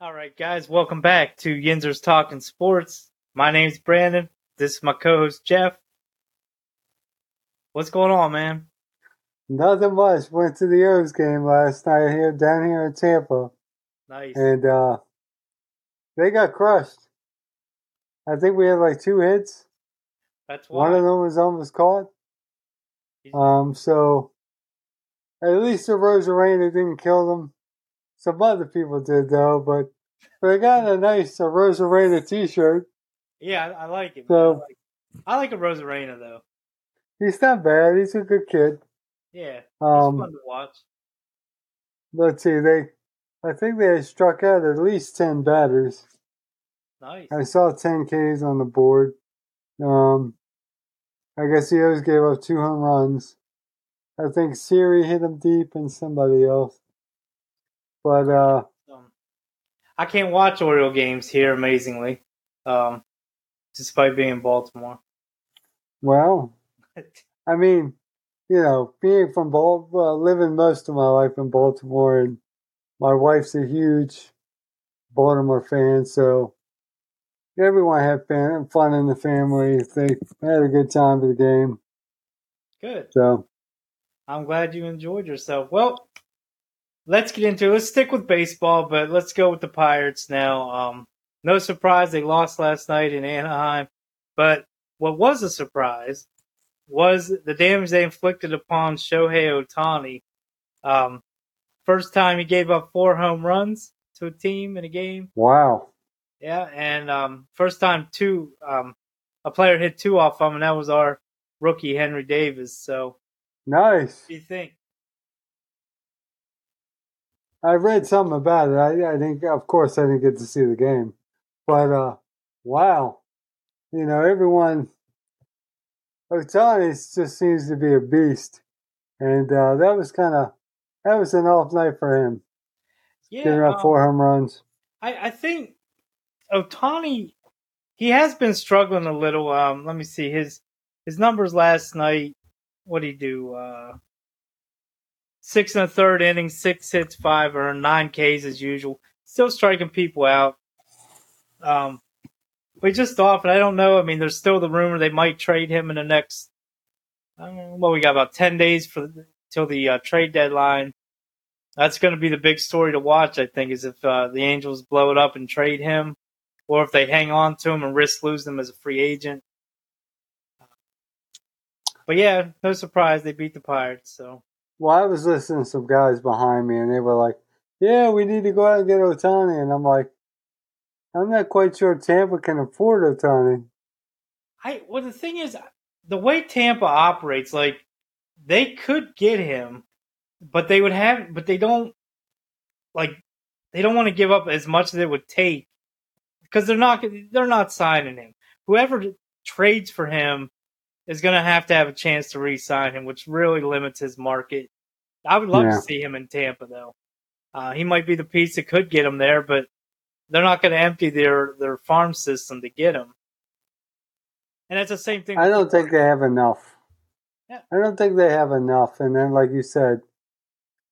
All right, guys, welcome back to Yinzer's Talking Sports. My name's Brandon. This is my co-host Jeff. What's going on, man? Nothing much. Went to the O's game last night here down here in Tampa, Nice. and uh, they got crushed. I think we had like two hits. That's why. One of them was almost caught. Um, so at least the Arozarena didn't kill them. Some other people did though, but they got a nice uh, Arozarena T-shirt. yeah, I, I like it. So- I like, I like a Arozarena though. He's not bad. He's a good kid. Yeah, Um, fun to watch. let's see. They, I think they struck out at least ten batters. Nice. I saw 10 Ks on the board. Um, I guess he always gave up two home runs. I think Siri hit him deep and somebody else. But uh, Um, I can't watch Oriole games here, amazingly, um, despite being in Baltimore. well, I mean, you know, being from Baltimore, well, living most of my life in Baltimore, and my wife's a huge Baltimore fan, so everyone had fan, fun in the family. They had a good time at the game. Good. So, I'm glad you enjoyed yourself. Well, let's get into it. Let's stick with baseball, but let's go with the Pirates now. Um, no surprise they lost last night in Anaheim, but what was a surprise was the damage they inflicted upon Shohei Ohtani. Um, first time he gave up four home runs to a team in a game. wow. Yeah, and um, first time two um, a player hit two off him, and that was our rookie Henry Davis. So, Nice. what do you think? I read something about it. I, I think, of course, I didn't get to see the game, but uh, wow, you know, everyone. Ohtani just seems to be a beast, and uh, that was kind of that was an off night for him. Yeah, Giving up um, four home runs. I, I think Ohtani he has been struggling a little. Um, let me see his his numbers last night. What did he do? Uh, six and a third inning, six hits, five earned, nine Ks as usual. Still striking people out. Um, but just off, and I don't know. I mean, there's still the rumor they might trade him in the next. Well, we got about ten days for till the uh, trade deadline. That's going to be the big story to watch. I think is if uh, the Angels blow it up and trade him, or if they hang on to him and risk losing him as a free agent. But yeah, no surprise they beat the Pirates. So Well, I was listening to some guys behind me, and they were like, "Yeah, we need to go out and get Ohtani," and I'm like, "I'm not quite sure Tampa can afford Ohtani." I well the thing is the way Tampa operates, like they could get him, but they would have but they don't like they don't want to give up as much as it would take because they're not they're not signing him. Whoever trades for him is going to have to have a chance to re-sign him, which really limits his market. I would love Yeah. to see him in Tampa though. Uh, he might be the piece that could get him there, but they're not going to empty their their farm system to get him. And it's the same thing. I don't think they have enough. Yeah. I don't think they have enough. And then, like you said,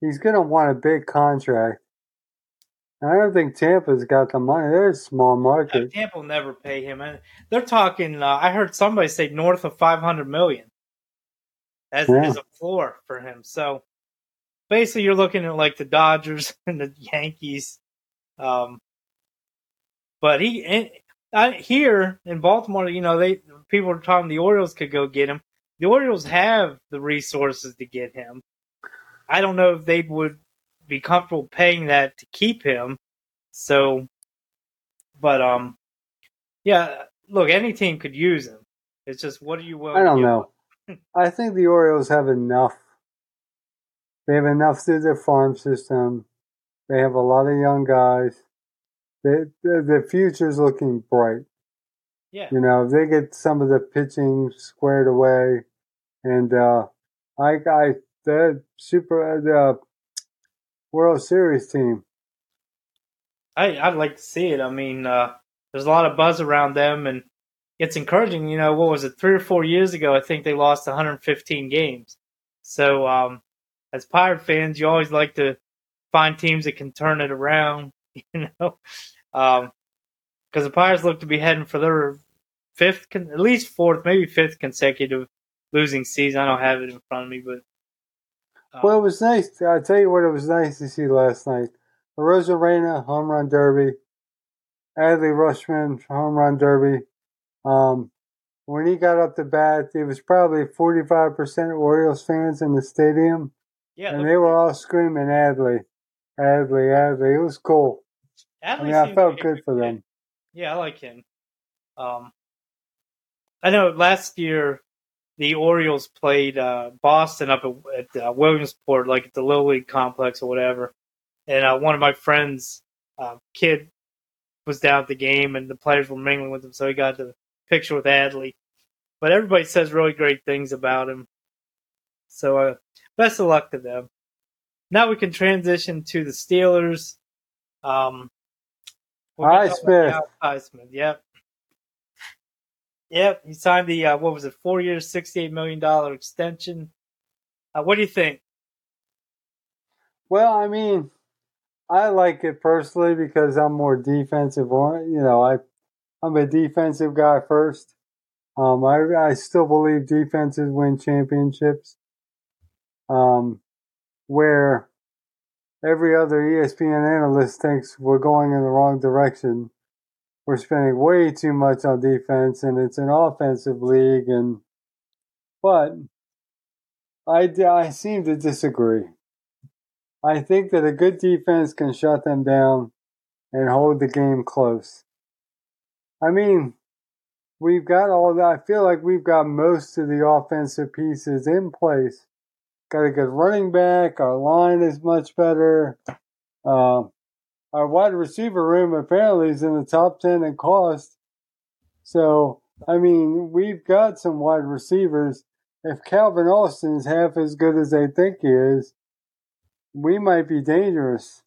he's going to want a big contract. I don't think Tampa's got the money. They're a small Uh, market. Tampa will never pay him. And they're talking. Uh, I heard somebody say north of five hundred million as Yeah. as a floor for him. So basically, you're looking at like the Dodgers and the Yankees. Um, but he and I, here in Baltimore, you know, they people are talking the Orioles could go get him. The Orioles have the resources to get him. I don't know if they would be comfortable paying that to keep him. So, but um, yeah. Look, any team could use him. It's just what are you willing? I don't know. I think the Orioles have enough. They have enough through their farm system. They have a lot of young guys. They, the, future's looking bright. Yeah, You know, if they get some of the pitching squared away, and uh, I, I, the super, the World Series team. I I'd like to see it. I mean, uh, there's a lot of buzz around them, and it's encouraging. You know, what was it? Three or four years ago, I think they lost 115 games. So, um, as Pirate fans, you always like to find teams that can turn it around. You know, because um, the Pirates look to be heading for their fifth, at least fourth, maybe fifth consecutive losing season. I don't have it in front of me, but um, well, it was nice. I'll tell you what, it was nice to see last night. Arozarena home run derby, Adley Rutschman home run derby. Um, when he got up to bat, it was probably 45% Orioles fans in the stadium. Yeah, and they were all screaming Adley, Adley, Adley. It was cool. Adley I mean, I felt good for them. Yeah, I like him. Um, I know last year the Orioles played uh, Boston up at, at uh, Williamsport, like at the Little League complex or whatever. And uh, one of my friends' uh, kid was down at the game, and the players were mingling with him, so he got the picture with Adley. But everybody says really great things about him. So uh, best of luck to them. Now we can transition to the Steelers. Um, Highsmith. Highsmith, yep. Yep, he signed the, uh, what was it, four years, $68 million extension. Uh, what do you think? Well, I mean, I like it personally because I'm more defensive. Or You know, I I'm a defensive guy first. Um, I I still believe defenses win championships. Um, where every other ESPN analyst thinks we're going in the wrong direction. We're spending way too much on defense, and it's an offensive league. And but I I seem to disagree. I think that a good defense can shut them down and hold the game close. I mean, we've got all that. I feel like we've got most of the offensive pieces in place. Got a good running back. Our line is much better. Uh, our wide receiver room apparently is in the top 10 in cost. So, I mean, we've got some wide receivers. If Calvin Austin's half as good as they think he is, we might be dangerous.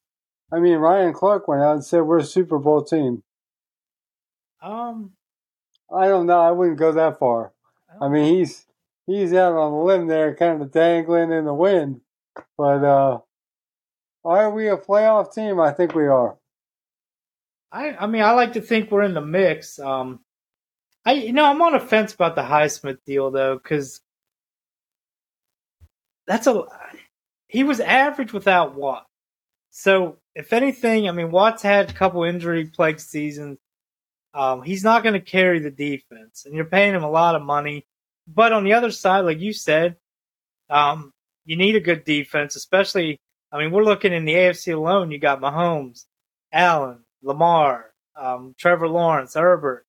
I mean, Ryan Clark went out and said we're a Super Bowl team. Um, I don't know. I wouldn't go that far. I, I mean, he's he's out on the limb there, kind of dangling in the wind. But uh, are we a playoff team? I think we are. I I mean, I like to think we're in the mix. Um, I you know I'm on a fence about the Highsmith deal though, because that's a he was average without Watt. So if anything, I mean Watt's had a couple injury plagued seasons. Um, he's not going to carry the defense, and you're paying him a lot of money. But on the other side, like you said, um, you need a good defense, especially. I mean, we're looking in the AFC alone. You got Mahomes, Allen, Lamar, um, Trevor Lawrence, Herbert.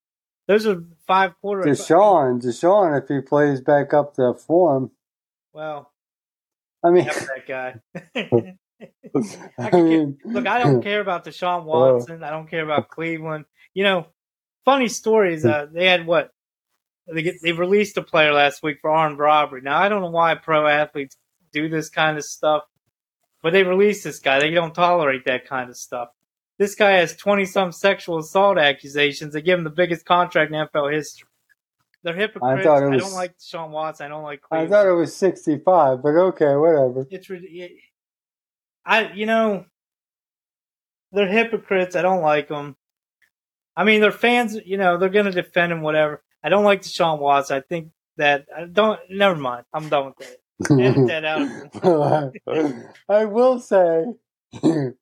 Those are five quarterbacks. Deshaun, Deshaun, if he plays back up to form. Well, I mean, that guy. I mean, look, I don't care about Deshaun Watson. I don't care about Cleveland. You know, funny stories. Uh, they had what they get, they released a player last week for armed robbery. Now I don't know why pro athletes do this kind of stuff, but they released this guy. They don't tolerate that kind of stuff. This guy has twenty some sexual assault accusations. They give him the biggest contract in NFL history. They're hypocrites. I, it was, I don't like Sean Watson. I don't like. Cleveland. I thought it was sixty-five, but okay, whatever. It's I you know they're hypocrites. I don't like them. I mean, their fans. You know, they're going to defend him. Whatever. I don't like Deshaun Watson. I think that I don't. Never mind. I'm done with that. Edit that out. I will say.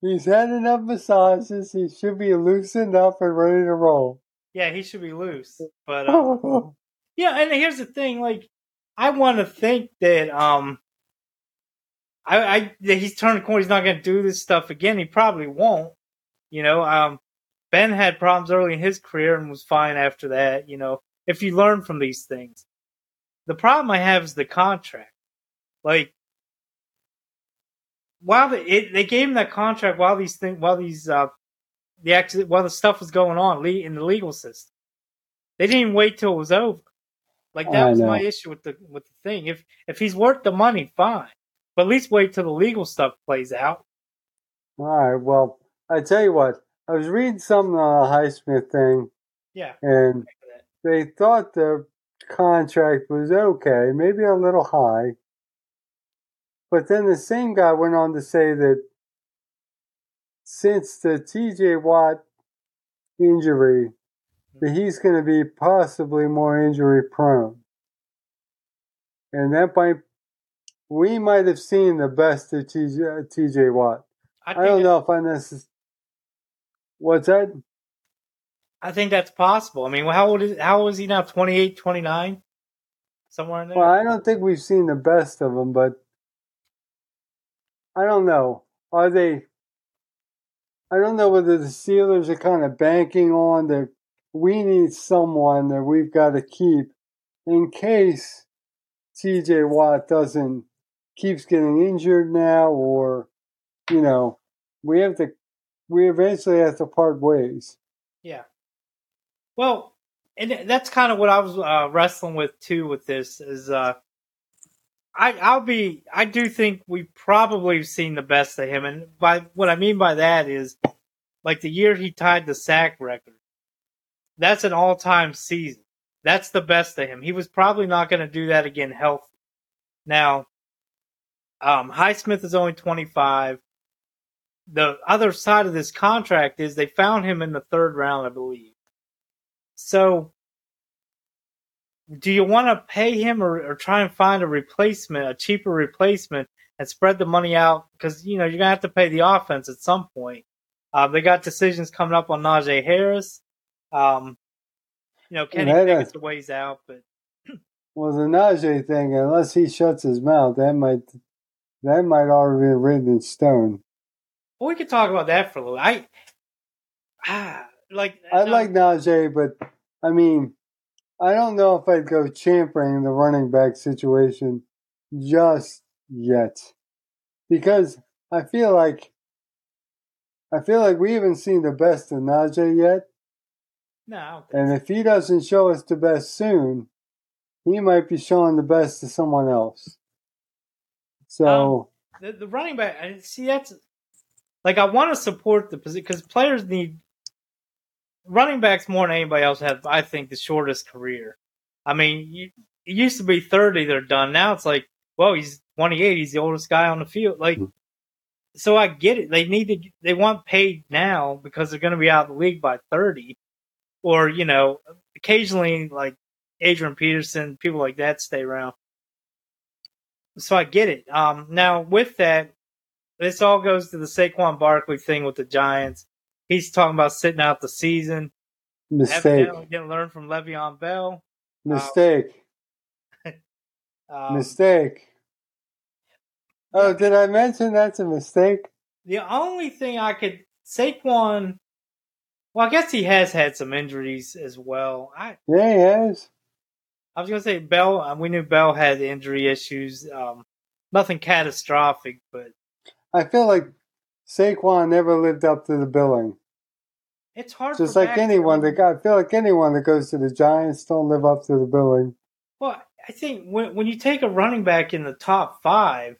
He's had enough massages. He should be loosened up and ready to roll yeah, he should be loose. But um, yeah, and here's the thing: like, I want to think that um, I, I that he's turned the corner. He's not going to do this stuff again. He probably won't. You know, um, Ben had problems early in his career and was fine after that. You know, if you learn from these things, the problem I have is the contract. Like, while the, it, they gave him that contract while these things, while these uh, the actually while the stuff was going on in the legal system. They didn't even wait till it was over. Like that I was know. my issue with the with the thing. If if he's worth the money, fine. But at least wait till the legal stuff plays out. All right. Well, I tell you what. I was reading some uh, Highsmith thing. Yeah. And they thought the contract was okay, maybe a little high. But then the same guy went on to say that since the TJ Watt injury, that he's mm-hmm. going to be possibly more injury prone. And that might, we might have seen the best of TJ, uh, TJ Watt. I, I don't know if I necessarily. What's that? I think that's possible. I mean, how old is how old is he now? 28, 29? Somewhere in there? Well, I don't think we've seen the best of him, but I don't know. Are they I don't know whether the Steelers are kind of banking on that we need someone that we've got to keep in case TJ Watt doesn't keeps getting injured now or you know, we have to we eventually have to part ways. Yeah. Well, and that's kind of what I was uh, wrestling with too. With this is, uh, I I'll be I do think we probably seen the best of him, and by what I mean by that is, like the year he tied the sack record. That's an all time season. That's the best of him. He was probably not going to do that again healthy. Now, um, Highsmith is only 25. The other side of this contract is they found him in the third round, I believe. So, do you want to pay him or, or try and find a replacement, a cheaper replacement, and spread the money out? Because you know you're gonna have to pay the offense at some point. Uh, they got decisions coming up on Najee Harris. Um, you know, Kenny Pickett's a ways out, but well, the Najee thing, unless he shuts his mouth, that might that might already be written in stone. Well, we could talk about that for a little. I ah, like I no. like Najee, but I mean, I don't know if I'd go championing the running back situation just yet, because I feel like I feel like we haven't seen the best of Najee yet. No. And if he doesn't show us the best soon, he might be showing the best to someone else. So um, the, the running back, I see that's like I want to support the position because players need running backs more than anybody else have, I think, the shortest career. I mean, you, it used to be 30, they're done. Now it's like, well, he's 28, he's the oldest guy on the field. Like, mm-hmm. so I get it. They need to, they want paid now because they're going to be out of the league by 30. Or, you know, occasionally, like Adrian Peterson, people like that stay around. So I get it. Um, now, with that, this all goes to the Saquon Barkley thing with the Giants. He's talking about sitting out the season. Mistake. Evidently didn't learn from Le'Veon Bell. Mistake. Um, um, mistake. Oh, did I mention that's a mistake? The only thing I could Saquon. Well, I guess he has had some injuries as well. I yeah, he has. I was gonna say Bell. Uh, we knew Bell had injury issues. Um, nothing catastrophic, but I feel like Saquon never lived up to the billing. It's hard. Just like anyone that got, I feel like anyone that goes to the Giants don't live up to the billing. Well, I think when when you take a running back in the top five,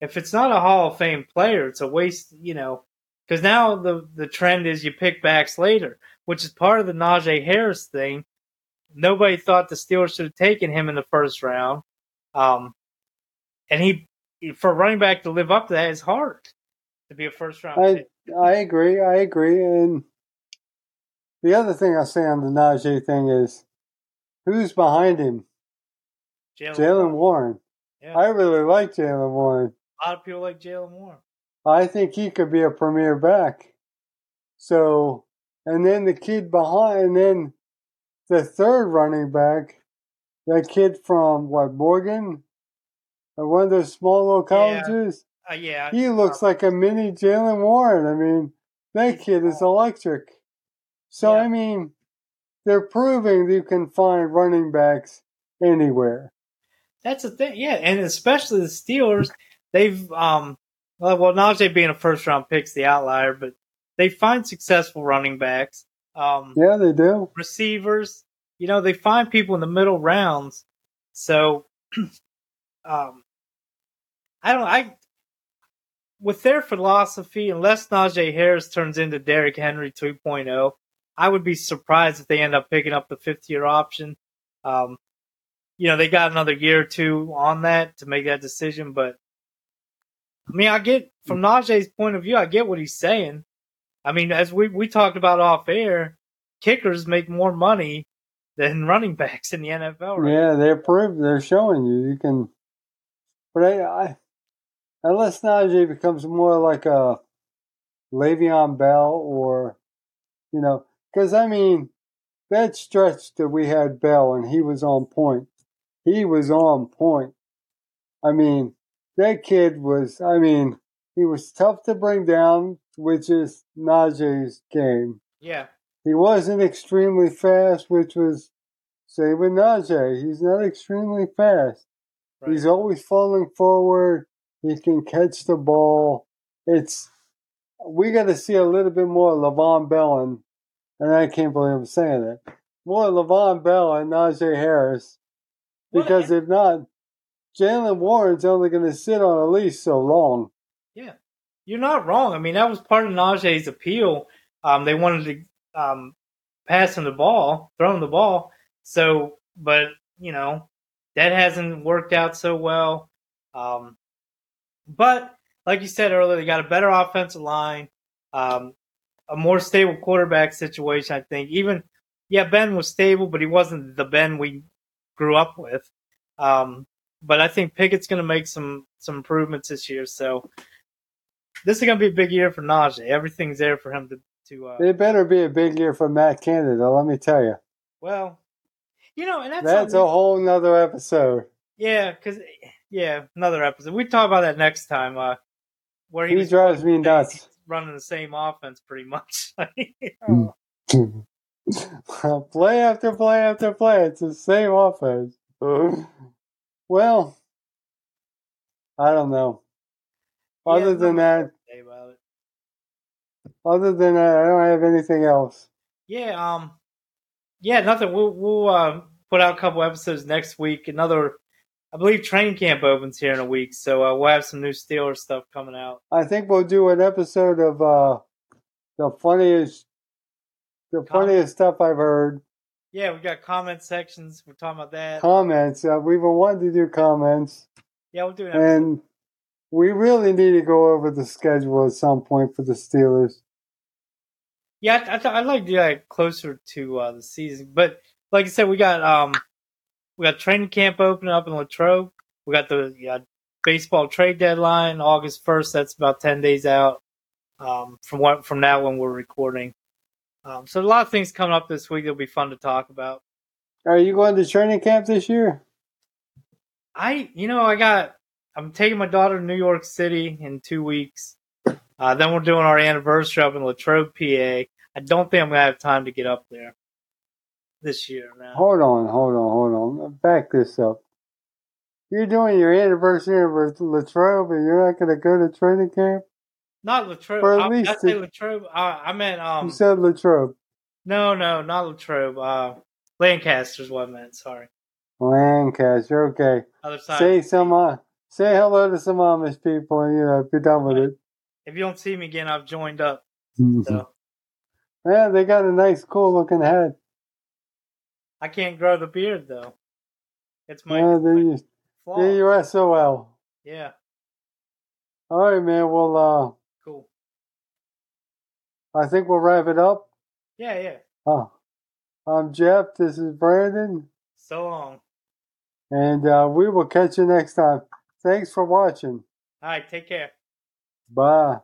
if it's not a Hall of Fame player, it's a waste. You know, because now the the trend is you pick backs later, which is part of the Najee Harris thing. Nobody thought the Steelers should have taken him in the first round, um, and he for a running back to live up to that is hard to be a first round. I pick. I agree. I agree. And the other thing I say on the Najee thing is, who's behind him? Jaylen Warren. Yeah. I really like Jaylen Warren. A lot of people like Jaylen Warren. I think he could be a premier back. So, and then the kid behind, and then the third running back, that kid from what Morgan, or one of those small little colleges. Uh, yeah. He looks like a mini Jaylen Warren. I mean, that kid is electric. So, yeah. I mean, they're proving that you can find running backs anywhere. That's the thing, yeah, and especially the Steelers. They've, um, well, Najee being a first round pick's the outlier, but they find successful running backs. Um, yeah, they do. Receivers, you know, they find people in the middle rounds. So, um, I don't. I with their philosophy, unless Najee Harris turns into Derrick Henry 2.0, I would be surprised if they end up picking up the fifth year option. Um, you know, they got another year or two on that to make that decision, but I mean, I get from Najee's point of view, I get what he's saying. I mean, as we we talked about off air, kickers make more money than running backs in the NFL. Right? Yeah, they're proved. They're showing you you can. But I, I unless Najee becomes more like a Le'Veon Bell or, you know, because I mean, that stretch that we had Bell and he was on point. He was on point. I mean, that kid was, I mean, he was tough to bring down, which is Najee's game. Yeah. He wasn't extremely fast, which was, say, with Najee. He's not extremely fast. Right. He's always falling forward. He can catch the ball. It's, we got to see a little bit more Le'Veon Bell and, and I can't believe I'm saying it. More Le'Veon Bell and Najee Harris. Because if not, Jaylen Warren's only going to sit on a leash so long. Yeah, you're not wrong. I mean, that was part of Najee's appeal. Um, they wanted to um, pass him the ball, throw him the ball. So, but you know, that hasn't worked out so well. Um, but like you said earlier, they got a better offensive line, um, a more stable quarterback situation. I think even yeah, Ben was stable, but he wasn't the Ben we grew up with. Um, but I think Pickett's going to make some some improvements this year. So this is going to be a big year for Najee. Everything's there for him to to. Uh, it better be a big year for Matt Canada. Let me tell you. Well, you know, and that's that's a whole nother episode. Yeah, because yeah, another episode. We talk about that next time. Uh, where he, he drives me nuts. Running the same offense, pretty much. play after play after play. It's the same offense. Well, I don't know. Other yeah, than that, other than that, I don't have anything else. Yeah, um, yeah, nothing. We'll we'll uh, put out a couple episodes next week. Another, I believe, training camp opens here in a week, so uh, we'll have some new Steelers stuff coming out. I think we'll do an episode of uh, the funniest, the funniest stuff I've heard yeah, we got comment sections. We're talking about that. Comments. Uh, we've been wanting to do comments. Yeah, we'll do it. And we really need to go over the schedule at some point for the Steelers. Yeah, I, th- I'd like to do that closer to uh, the season. But like I said, we got um, we got training camp opening up in Latrobe. We got the baseball trade deadline August first. That's about ten days out um, from what from now when we're recording. Um, so a lot of things coming up this week that'll be fun to talk about. Are you going to training camp this year? I, you know, I got. I'm taking my daughter to New York City in two weeks. Uh, then we're doing our anniversary up in Latrobe, PA. I don't think I'm gonna have time to get up there this year. Now. Hold on, hold on, hold on. Back this up. You're doing your anniversary in Latrobe, and you're not gonna go to training camp? Not Latrobe. Or at I, least I say Latrobe. I, I meant um. You said Latrobe. No, no, not Latrobe. Uh, Lancaster's what I meant. Sorry. Lancaster. Okay. Other side. Say some. Uh, say hello to some Amish people, and you know, be done with it. If you don't see me again, I've joined up. Mm-hmm. So. Yeah, they got a nice, cool looking head. I can't grow the beard though. It's my. Yeah, they, my they your SOL. Yeah. All right, man. Well, uh, Cool. I think we'll wrap it up. Yeah, yeah. Oh, I'm Jeff. This is Brandon. So long. And uh, we will catch you next time. Thanks for watching. All right, take care. Bye.